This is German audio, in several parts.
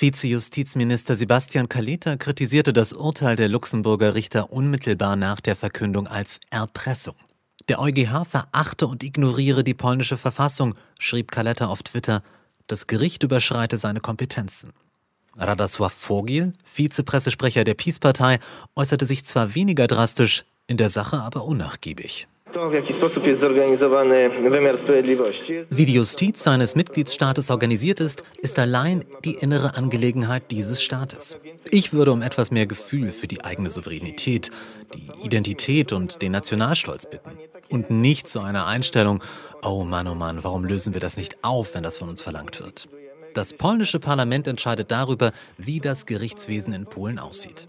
Vize-Justizminister Sebastian Kaleta kritisierte das Urteil der Luxemburger Richter unmittelbar nach der Verkündung als Erpressung. Der EuGH verachte und ignoriere die polnische Verfassung, schrieb Kaleta auf Twitter. Das Gericht überschreite seine Kompetenzen. Radosław Vogel, Vizepressesprecher der Peace-Partei, äußerte sich zwar weniger drastisch, in der Sache aber unnachgiebig. Wie die Justiz seines Mitgliedstaates organisiert ist, ist allein die innere Angelegenheit dieses Staates. Ich würde um etwas mehr Gefühl für die eigene Souveränität, die Identität und den Nationalstolz bitten. Und nicht zu einer Einstellung, oh Mann, oh Mann, warum lösen wir das nicht auf, wenn das von uns verlangt wird. Das polnische Parlament entscheidet darüber, wie das Gerichtswesen in Polen aussieht.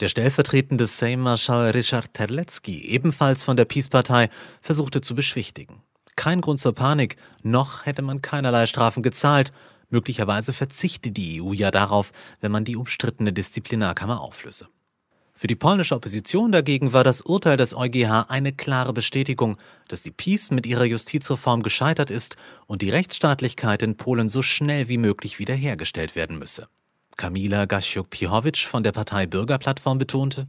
Der stellvertretende Sejm-Marschall Richard Terlecki, ebenfalls von der Peace-Partei, versuchte zu beschwichtigen. Kein Grund zur Panik, noch hätte man keinerlei Strafen gezahlt. Möglicherweise verzichte die EU ja darauf, wenn man die umstrittene Disziplinarkammer auflöse. Für die polnische Opposition dagegen war das Urteil des EuGH eine klare Bestätigung, dass die Peace mit ihrer Justizreform gescheitert ist und die Rechtsstaatlichkeit in Polen so schnell wie möglich wiederhergestellt werden müsse. Kamila Gasiuk-Pichowicz von der Partei Bürgerplattform betonte,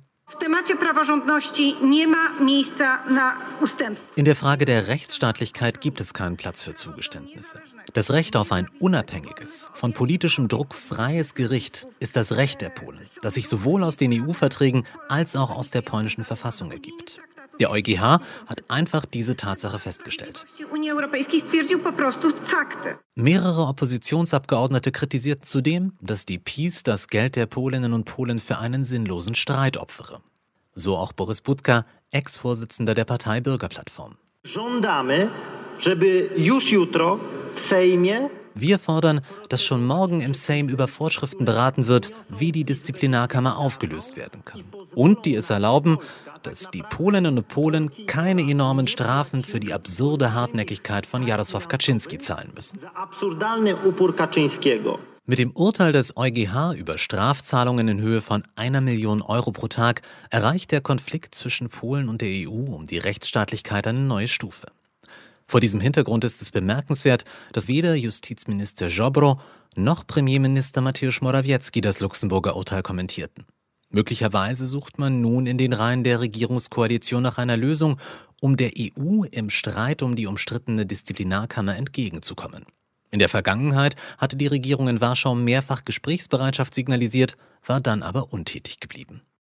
in der Frage der Rechtsstaatlichkeit gibt es keinen Platz für Zugeständnisse. Das Recht auf ein unabhängiges, von politischem Druck freies Gericht ist das Recht der Polen, das sich sowohl aus den EU-Verträgen als auch aus der polnischen Verfassung ergibt. Der EuGH hat einfach diese Tatsache festgestellt. Mehrere Oppositionsabgeordnete kritisierten zudem, dass die PiS das Geld der Polinnen und Polen für einen sinnlosen Streit opfere. So auch Boris Budka, Ex-Vorsitzender der Partei Bürgerplattform. Wir fordern, dass schon morgen im Sejm über Vorschriften beraten wird, wie die Disziplinarkammer aufgelöst werden kann. Und die es erlauben, dass die Polinnen und Polen keine enormen Strafen für die absurde Hartnäckigkeit von Jarosław Kaczynski zahlen müssen. Mit dem Urteil des EuGH über Strafzahlungen in Höhe von einer Million Euro pro Tag erreicht der Konflikt zwischen Polen und der EU um die Rechtsstaatlichkeit eine neue Stufe. Vor diesem Hintergrund ist es bemerkenswert, dass weder Justizminister Jobro noch Premierminister Mateusz Morawiecki das Luxemburger Urteil kommentierten. Möglicherweise sucht man nun in den Reihen der Regierungskoalition nach einer Lösung, um der EU im Streit um die umstrittene Disziplinarkammer entgegenzukommen. In der Vergangenheit hatte die Regierung in Warschau mehrfach Gesprächsbereitschaft signalisiert, war dann aber untätig geblieben.